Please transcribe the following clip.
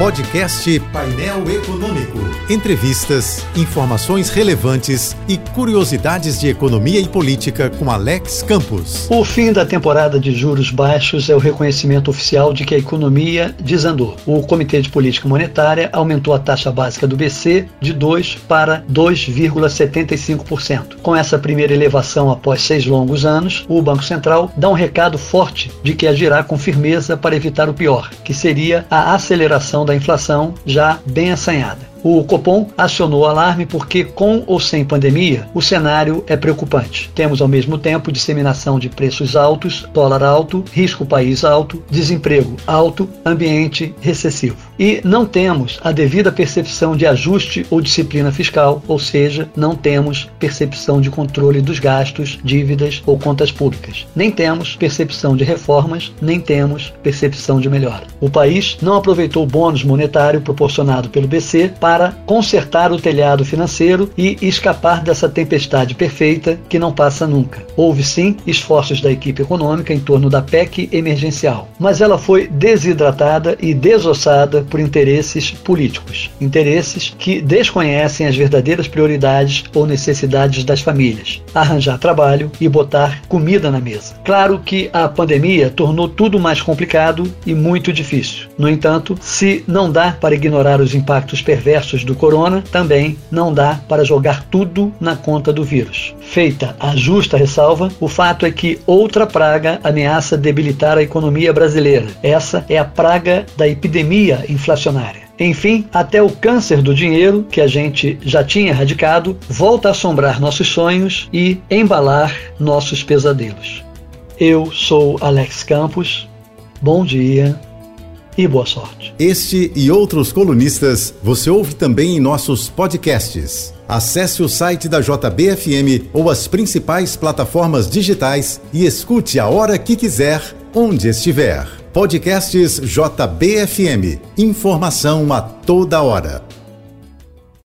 Podcast Painel Econômico. Entrevistas, informações relevantes e curiosidades de economia e política com Alex Campos. O fim da temporada de juros baixos é o reconhecimento oficial de que a economia desandou. O Comitê de Política Monetária aumentou a taxa básica do BC de 2 para 2,75%. Com essa primeira elevação após seis longos anos, o Banco Central dá um recado forte de que agirá com firmeza para evitar o pior, que seria a aceleração da inflação já bem assanhada. O Copom acionou o alarme porque, com ou sem pandemia, o cenário é preocupante. Temos ao mesmo tempo disseminação de preços altos, dólar alto, risco país alto, desemprego alto, ambiente recessivo. E não temos a devida percepção de ajuste ou disciplina fiscal, ou seja, não temos percepção de controle dos gastos, dívidas ou contas públicas. Nem temos percepção de reformas, nem temos percepção de melhora. O país não aproveitou o bônus monetário proporcionado pelo BC para para consertar o telhado financeiro e escapar dessa tempestade perfeita que não passa nunca. Houve sim esforços da equipe econômica em torno da PEC emergencial, mas ela foi desidratada e desossada por interesses políticos, interesses que desconhecem as verdadeiras prioridades ou necessidades das famílias, arranjar trabalho e botar comida na mesa. Claro que a pandemia tornou tudo mais complicado e muito difícil. No entanto, se não dá para ignorar os impactos perversos do corona, também não dá para jogar tudo na conta do vírus. Feita a justa ressalva, o fato é que outra praga ameaça debilitar a economia brasileira. Essa é a praga da epidemia inflacionária. Enfim, até o câncer do dinheiro, que a gente já tinha erradicado, volta a assombrar nossos sonhos e embalar nossos pesadelos. Eu sou Alex Campos. Bom dia e boa sorte. Este e outros colunistas você ouve também em nossos podcasts. Acesse o site da JBFM ou as principais plataformas digitais e escute a hora que quiser, onde estiver. Podcasts JBFM. Informação a toda hora.